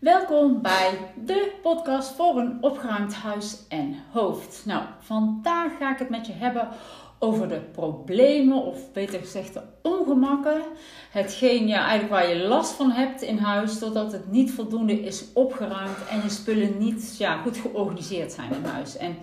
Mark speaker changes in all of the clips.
Speaker 1: Welkom bij de podcast voor een opgeruimd huis en hoofd. Nou, vandaag ga ik het met je hebben over de problemen, of beter gezegd de ongemakken. Hetgeen ja, eigenlijk waar je last van hebt in huis, doordat het niet voldoende is opgeruimd en je spullen niet ja, goed georganiseerd zijn in huis. En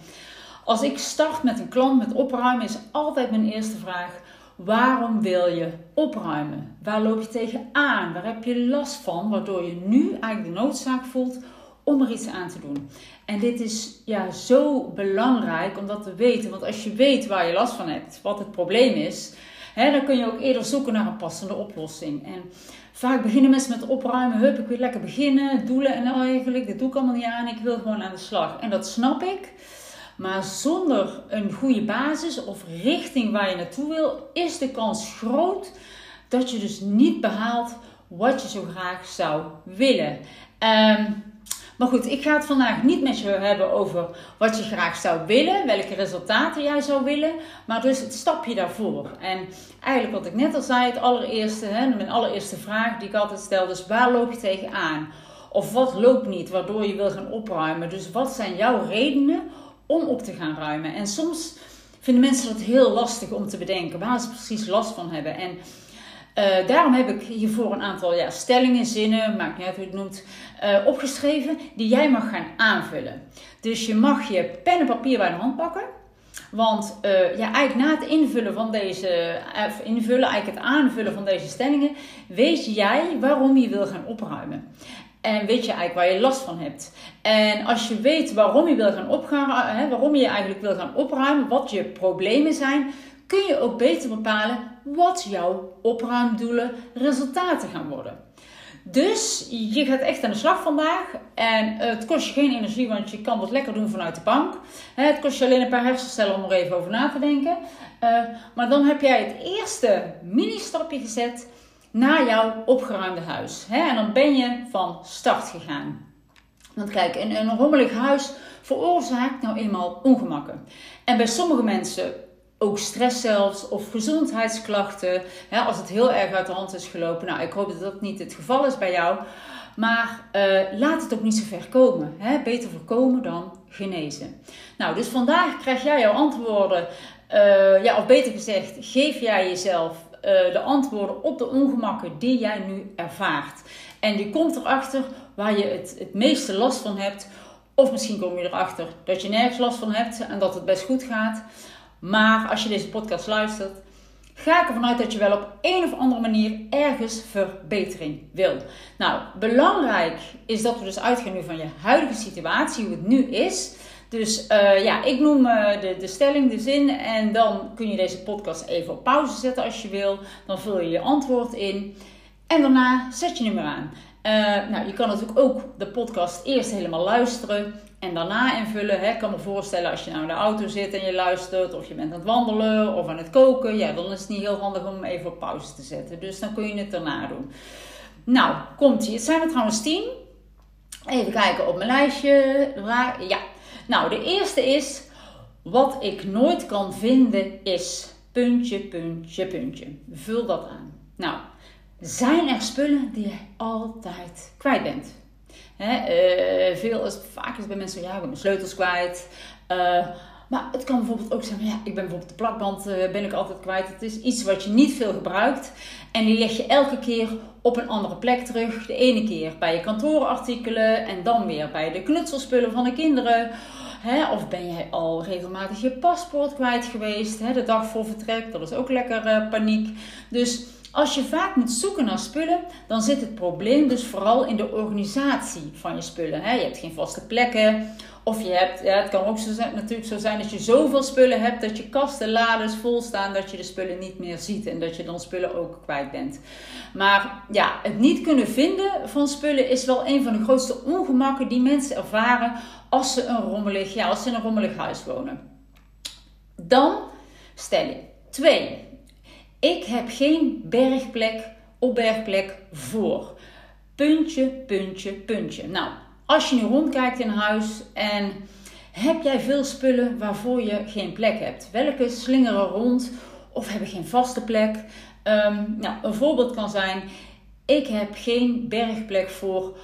Speaker 1: als ik start met een klant met opruimen, is altijd mijn eerste vraag Waarom wil je opruimen? Waar loop je tegenaan? Waar heb je last van? Waardoor je nu eigenlijk de noodzaak voelt om er iets aan te doen. En dit is ja, zo belangrijk om dat te weten. Want als je weet waar je last van hebt, wat het probleem is, hè, dan kun je ook eerder zoeken naar een passende oplossing. En vaak beginnen mensen met opruimen. Hup, ik wil lekker beginnen. Doelen en eigenlijk, dat doe ik allemaal niet aan. Ik wil gewoon aan de slag. En dat snap ik. Maar zonder een goede basis of richting waar je naartoe wil, is de kans groot dat je dus niet behaalt wat je zo graag zou willen. Um, maar goed, ik ga het vandaag niet met je hebben over wat je graag zou willen, welke resultaten jij zou willen, maar dus het stapje daarvoor. En eigenlijk wat ik net al zei, het allereerste, hè, mijn allereerste vraag die ik altijd stel, dus waar loop je tegenaan? Of wat loopt niet waardoor je wil gaan opruimen? Dus wat zijn jouw redenen om op te gaan ruimen. En soms vinden mensen dat heel lastig om te bedenken waar ze precies last van hebben. En uh, daarom heb ik hiervoor een aantal ja, stellingen, zinnen, maakt niet uit hoe het noemt, uh, opgeschreven die jij mag gaan aanvullen. Dus je mag je pen en papier bij de hand pakken. Want uh, ja, eigenlijk na het invullen van deze, invullen, eigenlijk het aanvullen van deze stellingen, weet jij waarom je wil gaan opruimen. En weet je eigenlijk waar je last van hebt. En als je weet waarom je wil gaan opruimen, hè, waarom je eigenlijk wil gaan opruimen, wat je problemen zijn, kun je ook beter bepalen wat jouw opruimdoelen resultaten gaan worden. Dus je gaat echt aan de slag vandaag. En het kost je geen energie, want je kan dat lekker doen vanuit de bank. Het kost je alleen een paar hersencellen om er even over na te denken. Eh, maar dan heb jij het eerste mini-stapje gezet naar jouw opgeruimde huis. En dan ben je van start gegaan. Want kijk, een, een rommelig huis veroorzaakt nou eenmaal ongemakken. En bij sommige mensen ook stress zelfs of gezondheidsklachten. als het heel erg uit de hand is gelopen. Nou, ik hoop dat dat niet het geval is bij jou. Maar uh, laat het ook niet zo ver komen. Hè? Beter voorkomen dan genezen. Nou, dus vandaag krijg jij jouw antwoorden. Uh, ja, of beter gezegd, geef jij jezelf de antwoorden op de ongemakken die jij nu ervaart. En je komt erachter waar je het, het meeste last van hebt. Of misschien kom je erachter dat je nergens last van hebt en dat het best goed gaat. Maar als je deze podcast luistert, ga ik ervan uit dat je wel op een of andere manier ergens verbetering wil. Nou, belangrijk is dat we dus uitgaan nu van je huidige situatie, hoe het nu is. Dus uh, ja, ik noem uh, de, de stelling, de zin. En dan kun je deze podcast even op pauze zetten als je wil. Dan vul je je antwoord in. En daarna zet je hem aan. Uh, nou, je kan natuurlijk ook de podcast eerst helemaal luisteren en daarna invullen. Hè. Ik kan me voorstellen als je nou in de auto zit en je luistert, of je bent aan het wandelen of aan het koken. Ja, dan is het niet heel handig om even op pauze te zetten. Dus dan kun je het daarna doen. Nou, komt ie. Het zijn er trouwens tien. Even kijken op mijn lijstje. Ja, nou, de eerste is, wat ik nooit kan vinden is puntje, puntje, puntje. Vul dat aan. Nou, zijn er spullen die je altijd kwijt bent? Hè, uh, veel is, vaak is bij mensen, ja, ik ben mijn sleutels kwijt. Uh, maar het kan bijvoorbeeld ook zijn, ja, ik ben bijvoorbeeld de plakband uh, ben ik altijd kwijt. Het is iets wat je niet veel gebruikt. En die leg je elke keer op een andere plek terug. De ene keer bij je kantoorartikelen en dan weer bij de knutselspullen van de kinderen. Of ben jij al regelmatig je paspoort kwijt geweest, de dag voor vertrek. Dat is ook lekker uh, paniek. Dus als je vaak moet zoeken naar spullen, dan zit het probleem dus vooral in de organisatie van je spullen. Je hebt geen vaste plekken. Of je hebt, ja, het kan ook zo zijn, natuurlijk zo zijn dat je zoveel spullen hebt dat je kasten, lades vol staan dat je de spullen niet meer ziet en dat je dan spullen ook kwijt bent. Maar ja, het niet kunnen vinden van spullen is wel een van de grootste ongemakken die mensen ervaren als ze een rommelig, ja, als ze in een rommelig huis wonen. Dan stelling 2. Ik heb geen bergplek, opbergplek voor. Puntje, puntje, puntje. Nou, als je nu rondkijkt in huis en heb jij veel spullen waarvoor je geen plek hebt? Welke slingeren rond of hebben geen vaste plek? Um, nou, een voorbeeld kan zijn: ik heb geen bergplek voor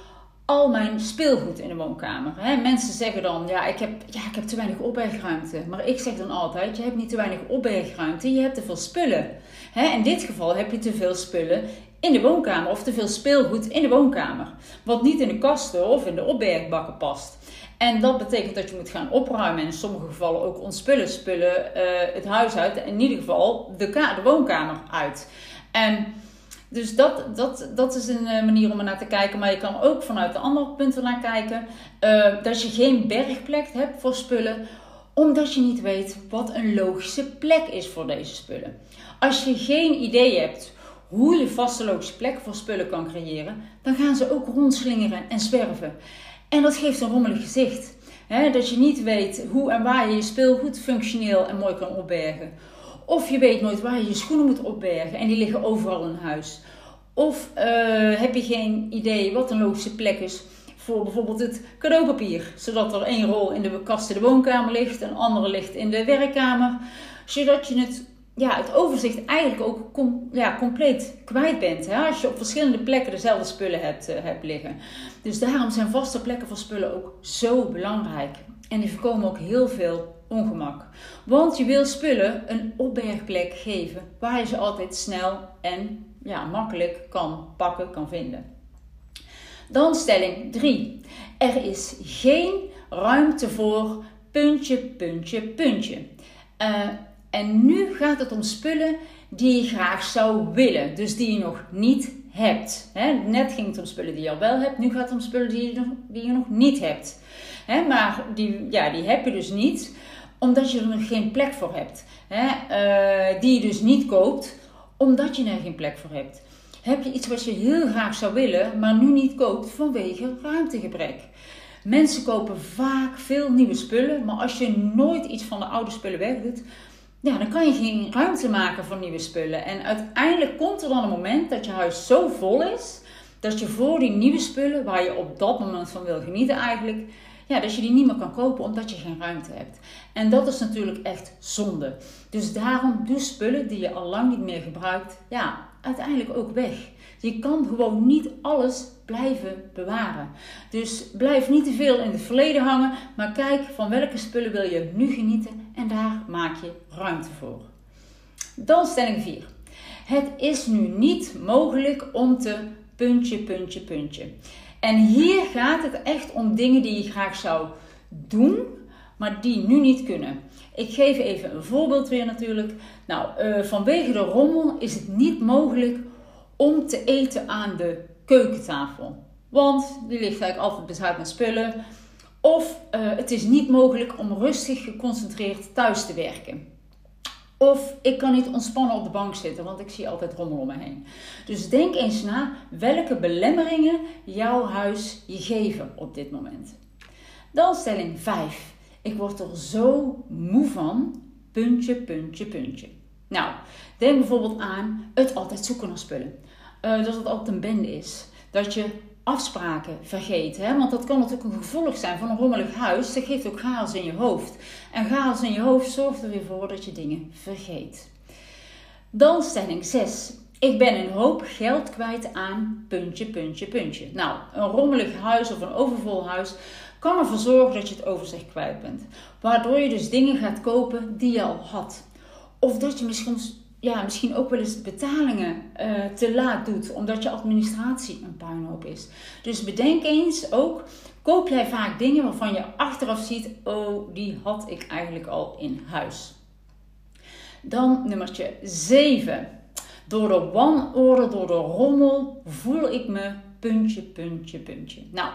Speaker 1: al mijn speelgoed in de woonkamer. Hè? Mensen zeggen dan, ja ik, heb, ja, ik heb te weinig opbergruimte. Maar ik zeg dan altijd, je hebt niet te weinig opbergruimte, je hebt te veel spullen. In dit geval heb je te veel spullen in de woonkamer of te veel speelgoed in de woonkamer. Wat niet in de kasten of in de opbergbakken past. En dat betekent dat je moet gaan opruimen. En in sommige gevallen ook ontspullen, spullen uh, het huis uit. In ieder geval de, de woonkamer uit. En dus dat, dat, dat is een eh, manier om er naar te kijken. Maar je kan ook vanuit de andere punten naar kijken. Uh, dat je geen bergplek hebt voor spullen. Omdat je niet weet wat een logische plek is voor deze spullen. Als je geen idee hebt hoe je vaste logische plek voor spullen kan creëren. Dan gaan ze ook rondslingeren en zwerven. En dat geeft een rommelig gezicht. dat je niet weet hoe en waar je je speelgoed functioneel en mooi kan opbergen. Of je weet nooit waar je je schoenen moet opbergen en die liggen overal in huis. Of uh, heb je geen idee wat een logische plek is voor bijvoorbeeld het cadeaupapier. Zodat er één rol in de kast in de woonkamer ligt, een andere ligt in de werkkamer. Zodat je het, ja, het overzicht eigenlijk ook ja, compleet kwijt bent. Hè? Als je op verschillende plekken dezelfde spullen hebt, uh, hebt liggen. Dus daarom zijn vaste plekken voor spullen ook zo belangrijk. En die voorkomen ook heel veel ongemak. Want je wil spullen een opbergplek geven waar je ze altijd snel en ja, makkelijk kan pakken, kan vinden. Dan stelling 3. Er is geen ruimte voor puntje, puntje, puntje. Uh, en nu gaat het om spullen die je graag zou willen, dus die je nog niet hebt. net ging het om spullen die je al wel hebt, nu gaat het om spullen die je nog, niet hebt. maar die, ja, die heb je dus niet, omdat je er nog geen plek voor hebt. Uh, die je dus niet koopt, omdat je er geen plek voor hebt. Heb je iets wat je heel graag zou willen, maar nu niet koopt vanwege ruimtegebrek. Mensen kopen vaak veel nieuwe spullen, maar als je nooit iets van de oude spullen wegdoet, ja, dan kan je geen ruimte maken voor nieuwe spullen. En uiteindelijk komt er dan een moment dat je huis zo vol is, dat je voor die nieuwe spullen, waar je op dat moment van wil genieten eigenlijk, ja, dat je die niet meer kan kopen omdat je geen ruimte hebt. En dat is natuurlijk echt zonde. Dus daarom doe spullen die je al lang niet meer gebruikt, ja, uiteindelijk ook weg. Je kan gewoon niet alles blijven bewaren. Dus blijf niet te veel in het verleden hangen, maar kijk van welke spullen wil je nu genieten en daar maak je ruimte voor. Dan stelling 4. Het is nu niet mogelijk om te puntje, puntje, puntje. En hier gaat het echt om dingen die je graag zou doen, maar die nu niet kunnen. Ik geef even een voorbeeld weer natuurlijk. Nou, uh, vanwege de rommel is het niet mogelijk om te eten aan de keukentafel. Want die ligt eigenlijk altijd bezaaid met spullen. Of uh, het is niet mogelijk om rustig geconcentreerd thuis te werken. Of ik kan niet ontspannen op de bank zitten, want ik zie altijd rommel om me heen. Dus denk eens na welke belemmeringen jouw huis je geven op dit moment. Dan stelling 5. Ik word er zo moe van. Puntje, puntje, puntje. Nou, denk bijvoorbeeld aan het altijd zoeken naar spullen. Uh, dat het altijd een bende is. Dat je afspraken vergeet. Hè? Want dat kan natuurlijk een gevolg zijn van een rommelig huis. Dat geeft ook chaos in je hoofd. En chaos in je hoofd zorgt er weer voor dat je dingen vergeet. Dan stelling 6. Ik ben een hoop geld kwijt aan puntje, puntje, puntje. Nou, een rommelig huis of een overvol huis kan ervoor zorgen dat je het overzicht kwijt bent. Waardoor je dus dingen gaat kopen die je al had. Of dat je misschien ja, misschien ook wel eens betalingen uh, te laat doet, omdat je administratie een puinhoop is. Dus bedenk eens ook, koop jij vaak dingen waarvan je achteraf ziet, oh, die had ik eigenlijk al in huis. Dan nummertje 7. Door de wanorde, door de rommel voel ik me puntje, puntje, puntje. Nou,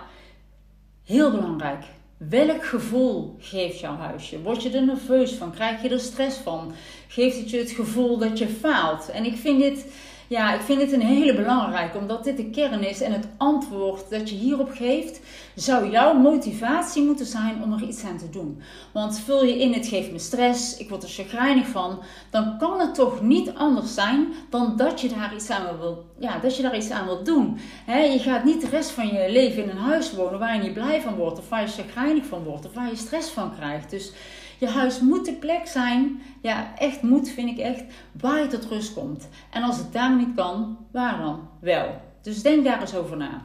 Speaker 1: heel belangrijk. Welk gevoel geeft jouw huisje? Word je er nerveus van? Krijg je er stress van? Geeft het je het gevoel dat je faalt? En ik vind dit, ja, ik vind dit een hele belangrijke, omdat dit de kern is en het antwoord dat je hierop geeft, zou jouw motivatie moeten zijn om er iets aan te doen. Want vul je in, het geeft me stress, ik word er chagrijnig van, dan kan het toch niet anders zijn dan dat je daar iets aan wil, ja, dat je daar iets aan wilt doen. je gaat niet de rest van je leven in een huis wonen waar je niet blij van wordt, of waar je chagrijnig van wordt, of waar je stress van krijgt. Dus je huis moet de plek zijn, ja, echt moet vind ik echt, waar je tot rust komt. En als het daar niet kan, waar dan? Wel. Dus denk daar eens over na.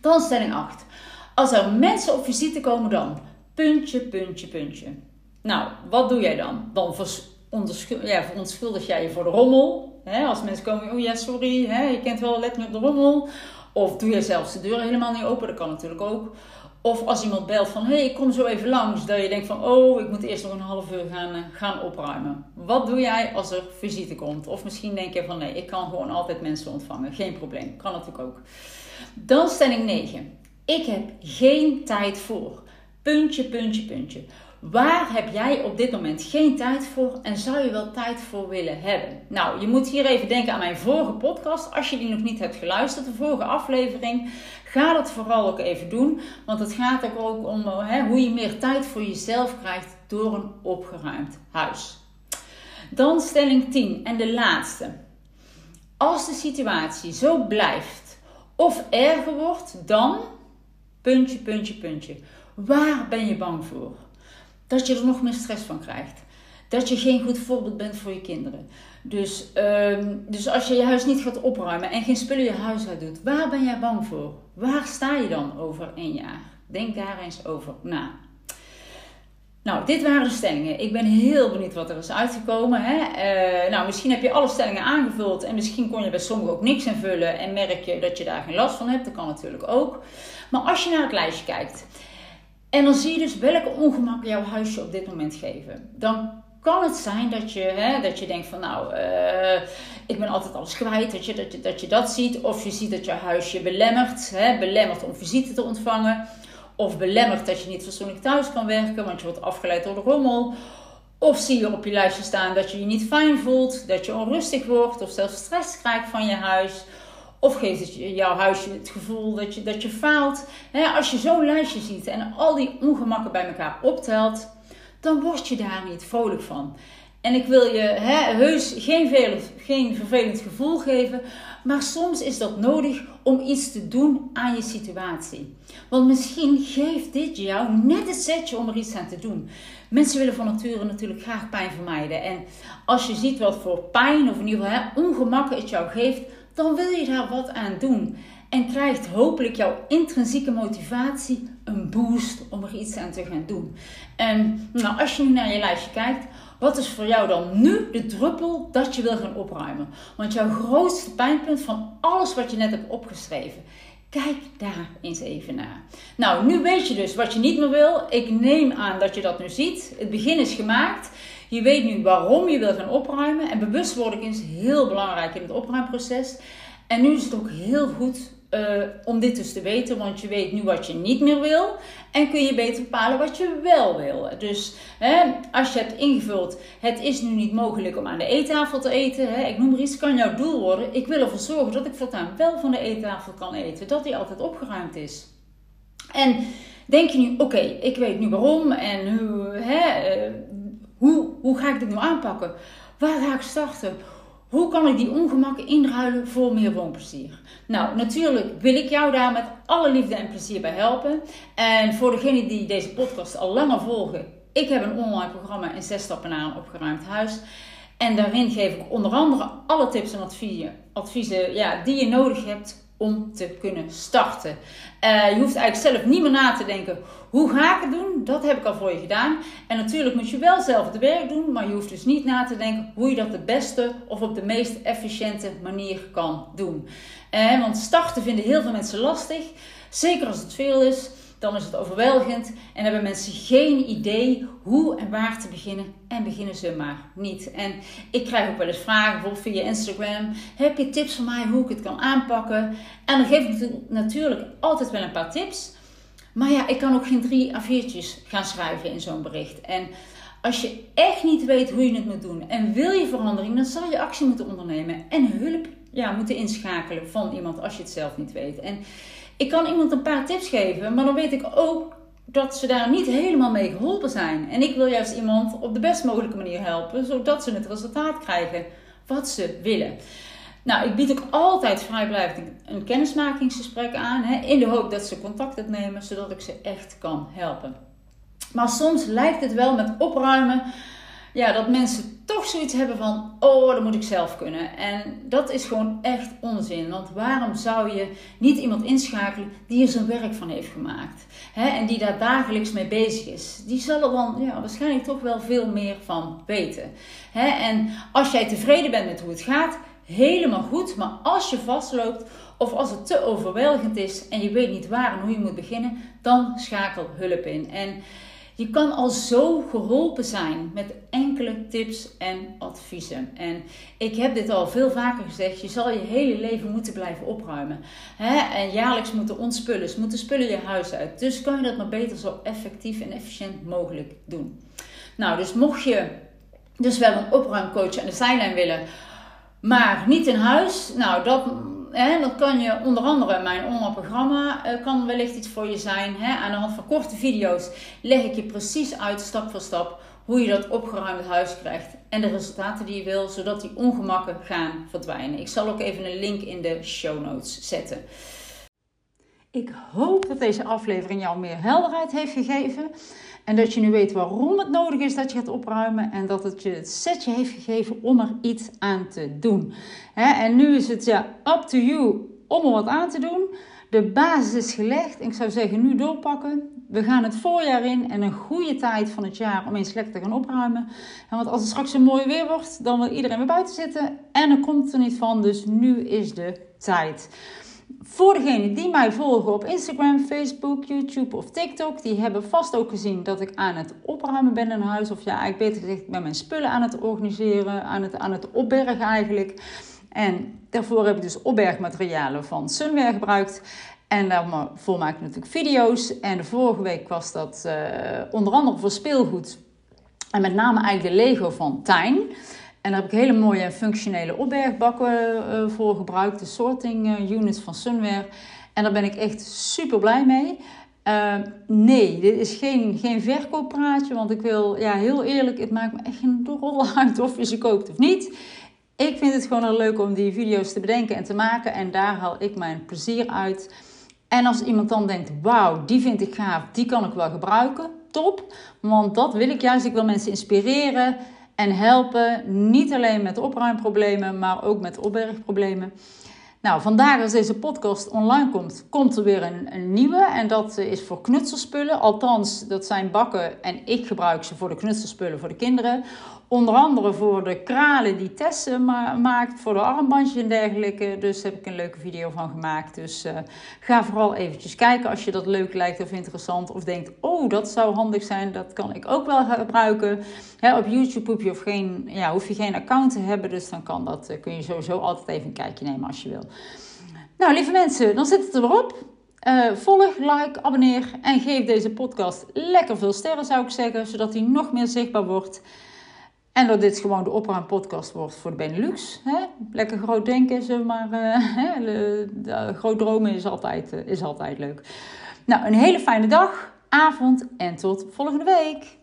Speaker 1: Dan stelling 8. Als er mensen op visite komen dan, puntje, puntje, puntje. Nou, wat doe jij dan? Dan verontschuldig jij je voor de rommel. Als mensen komen, oh ja, sorry, je kent wel, let me op de rommel. Of doe je zelfs de deur helemaal niet open, dat kan natuurlijk ook. Of als iemand belt van, hé, hey, ik kom zo even langs. Dat je denkt van, oh, ik moet eerst nog een half uur gaan, eh, gaan opruimen. Wat doe jij als er visite komt? Of misschien denk je van, nee, ik kan gewoon altijd mensen ontvangen. Geen probleem, kan natuurlijk ook. Dan stelling 9. Ik heb geen tijd voor. Puntje, puntje, puntje. Waar heb jij op dit moment geen tijd voor en zou je wel tijd voor willen hebben? Nou, je moet hier even denken aan mijn vorige podcast. Als je die nog niet hebt geluisterd, de vorige aflevering, ga dat vooral ook even doen. Want het gaat ook om hè, hoe je meer tijd voor jezelf krijgt door een opgeruimd huis. Dan stelling 10 en de laatste. Als de situatie zo blijft of erger wordt, dan puntje, puntje, puntje. Waar ben je bang voor? dat je er nog meer stress van krijgt. Dat je geen goed voorbeeld bent voor je kinderen. Dus, ehm, dus als je je huis niet gaat opruimen en geen spullen je huis uit doet, waar ben jij bang voor? Waar sta je dan over één jaar? Denk daar eens over na. Nou, dit waren de stellingen. Ik ben heel benieuwd wat er is uitgekomen. Hè? Uh, nou, misschien heb je alle stellingen aangevuld en misschien kon je bij sommigen ook niks invullen en merk je dat je daar geen last van hebt. Dat kan natuurlijk ook. Maar als je naar het lijstje kijkt en dan zie je dus welke ongemakken jouw huisje op dit moment geven. Dan kan het zijn dat je, hè, dat je denkt van nou, uh, ik ben altijd alles kwijt, dat je dat, je, dat je dat ziet. Of je ziet dat je huisje belemmert, hè, belemmert om visite te ontvangen. Of belemmert dat je niet fatsoenlijk thuis kan werken, want je wordt afgeleid door de rommel. Of zie je op je lijstje staan dat je je niet fijn voelt, dat je onrustig wordt of zelfs stress krijgt van je huis. Of geeft het jouw huisje het gevoel dat je, dat je faalt? als je zo'n lijstje ziet en al die ongemakken bij elkaar optelt, dan word je daar niet vrolijk van. En ik wil je he, heus geen, geen vervelend gevoel geven, maar soms is dat nodig om iets te doen aan je situatie. Want misschien geeft dit jou net het setje om er iets aan te doen. Mensen willen van nature natuurlijk graag pijn vermijden. En als je ziet wat voor pijn of in ieder geval he, ongemakken het jou geeft, dan wil je daar wat aan doen. En krijgt hopelijk jouw intrinsieke motivatie een boost om er iets aan te gaan doen. En nou, als je nu naar je lijstje kijkt, wat is voor jou dan nu de druppel dat je wil gaan opruimen? Want jouw grootste pijnpunt van alles wat je net hebt opgeschreven. Kijk daar eens even naar. Nou, nu weet je dus wat je niet meer wil. Ik neem aan dat je dat nu ziet. Het begin is gemaakt. Je weet nu waarom je wil gaan opruimen. En bewustwording is heel belangrijk in het opruimproces. En nu is het ook heel goed uh, om dit dus te weten, want je weet nu wat je niet meer wil. En kun je beter bepalen wat je wel wil. Dus hè, als je hebt ingevuld, het is nu niet mogelijk om aan de eettafel te eten. Hè, ik noem maar iets, kan jouw doel worden. Ik wil ervoor zorgen dat ik voortaan wel van de eettafel kan eten. Dat die altijd opgeruimd is. En denk je nu, oké, ik weet nu waarom en hoe, hè, uh, hoe, hoe ga ik dit nu aanpakken? Waar ga ik starten? Hoe kan ik die ongemakken inruilen voor meer woonplezier? Nou, natuurlijk wil ik jou daar met alle liefde en plezier bij helpen. En voor degenen die deze podcast al langer volgen, ik heb een online programma in zes stappen naar een opgeruimd huis. En daarin geef ik onder andere alle tips en adviezen, adviezen ja, die je nodig hebt om te kunnen starten. Uh, je hoeft eigenlijk zelf niet meer na te denken, hoe ga ik het doen? Dat heb ik al voor je gedaan. En natuurlijk moet je wel zelf het werk doen, maar je hoeft dus niet na te denken hoe je dat de beste of op de meest efficiënte manier kan doen. Uh, want starten vinden heel veel mensen lastig, zeker als het veel is dan is het overweldigend en hebben mensen geen idee hoe en waar te beginnen en beginnen ze maar niet. En ik krijg ook wel eens vragen, bijvoorbeeld via Instagram, heb je tips voor mij hoe ik het kan aanpakken? En dan geef ik natuurlijk altijd wel een paar tips. Maar ja, ik kan ook geen drie A4'tjes gaan schrijven in zo'n bericht. En als je echt niet weet hoe je het moet doen en wil je verandering, dan zal je actie moeten ondernemen en hulp ja, moeten inschakelen van iemand als je het zelf niet weet. En ik kan iemand een paar tips geven, maar dan weet ik ook dat ze daar niet helemaal mee geholpen zijn. En ik wil juist iemand op de best mogelijke manier helpen, zodat ze het resultaat krijgen wat ze willen. Nou, ik bied ook altijd vrijblijvend een kennismakingsgesprek aan, hè, in de hoop dat ze contact opnemen, zodat ik ze echt kan helpen. Maar soms lijkt het wel met opruimen, ja, dat mensen toch zoiets hebben van, oh, dat moet ik zelf kunnen. En dat is gewoon echt onzin. Want waarom zou je niet iemand inschakelen die er zijn werk van heeft gemaakt? Hè, en die daar dagelijks mee bezig is. Die zal er dan ja, waarschijnlijk toch wel veel meer van weten. Hè, en als jij tevreden bent met hoe het gaat, helemaal goed. Maar als je vastloopt of als het te overweldigend is en je weet niet waar en hoe je moet beginnen, dan schakel hulp in. En je kan al zo geholpen zijn met enkele tips en adviezen. En ik heb dit al veel vaker gezegd: je zal je hele leven moeten blijven opruimen. En jaarlijks moeten ontspullen, moeten spullen je huis uit. Dus kan je dat maar beter zo effectief en efficiënt mogelijk doen. Nou, dus mocht je dus wel een opruimcoach aan de zijlijn willen, maar niet in huis, nou dat hè, dan kan je onder andere mijn online programma uh, kan wellicht iets voor je zijn. Hè. Aan de hand van korte video's leg ik je precies uit, stap voor stap, hoe je dat opgeruimd huis krijgt en de resultaten die je wil, zodat die ongemakken gaan verdwijnen. Ik zal ook even een link in de show notes zetten. Ik hoop dat deze aflevering jou meer helderheid heeft gegeven. En dat je nu weet waarom het nodig is dat je gaat opruimen. En dat het je het setje heeft gegeven om er iets aan te doen. en nu is het ja, up to you om er wat aan te doen. De basis is gelegd. Ik zou zeggen, nu doorpakken. We gaan het voorjaar in en een goede tijd van het jaar om eens lekker te gaan opruimen. want als het straks een mooi weer wordt, dan wil iedereen weer buiten zitten. En dan komt er niet van. Dus nu is de tijd. Voor degenen die mij volgen op Instagram, Facebook, YouTube of TikTok, die hebben vast ook gezien dat ik aan het opruimen ben in huis. Of ja, eigenlijk beter gezegd, ik ben mijn spullen aan het organiseren, aan het, aan het opbergen eigenlijk. En daarvoor heb ik dus opbergmaterialen van Sunwear gebruikt. En daarvoor maak ik natuurlijk video's. En vorige week was dat uh, onder andere voor speelgoed. En met name eigenlijk de Lego van Tijn. En daar heb ik hele mooie functionele opbergbakken uh, voor gebruikt. De sorting uh, units van Sunwear. En daar ben ik echt super blij mee. Uh, nee, dit is geen, geen verkooppraatje. Want ik wil, ja, heel eerlijk, het maakt me echt geen rol uit of je ze koopt of niet. Ik vind het gewoon heel leuk om die video's te bedenken en te maken. En daar haal ik mijn plezier uit. En als iemand dan denkt, wauw, die vind ik gaaf, die kan ik wel gebruiken. Top, want dat wil ik juist. Ik wil mensen inspireren en helpen. Niet alleen met opruimproblemen, maar ook met opbergproblemen. Nou, vandaag als deze podcast online komt, komt er weer een, een, nieuwe. En dat is voor knutselspullen. Althans, dat zijn bakken en ik gebruik ze voor de knutselspullen voor de kinderen. Onder andere voor de kralen die Tessen maakt, voor de armbandjes en dergelijke. Dus heb ik een leuke video van gemaakt. Dus uh, ga vooral eventjes kijken als je dat leuk lijkt of interessant. Of denkt, oh dat zou handig zijn, dat kan ik ook wel gebruiken. op YouTube hoef je, of geen, ja, hoef je geen account te hebben. Dus dan kan dat, eh, kun je sowieso altijd even een kijkje nemen als je wil. Nou lieve mensen, dan zit het er weer op. Uh, volg, like, abonneer en geef deze podcast lekker veel sterren zou ik zeggen. Zodat hij nog meer zichtbaar wordt. En dat dit gewoon de opruimpodcast wordt voor de Benelux. Hè? Lekker groot denken, zeg maar. Uh, groot dromen is altijd, uh, is altijd leuk. Nou, een hele fijne dag, avond en tot volgende week.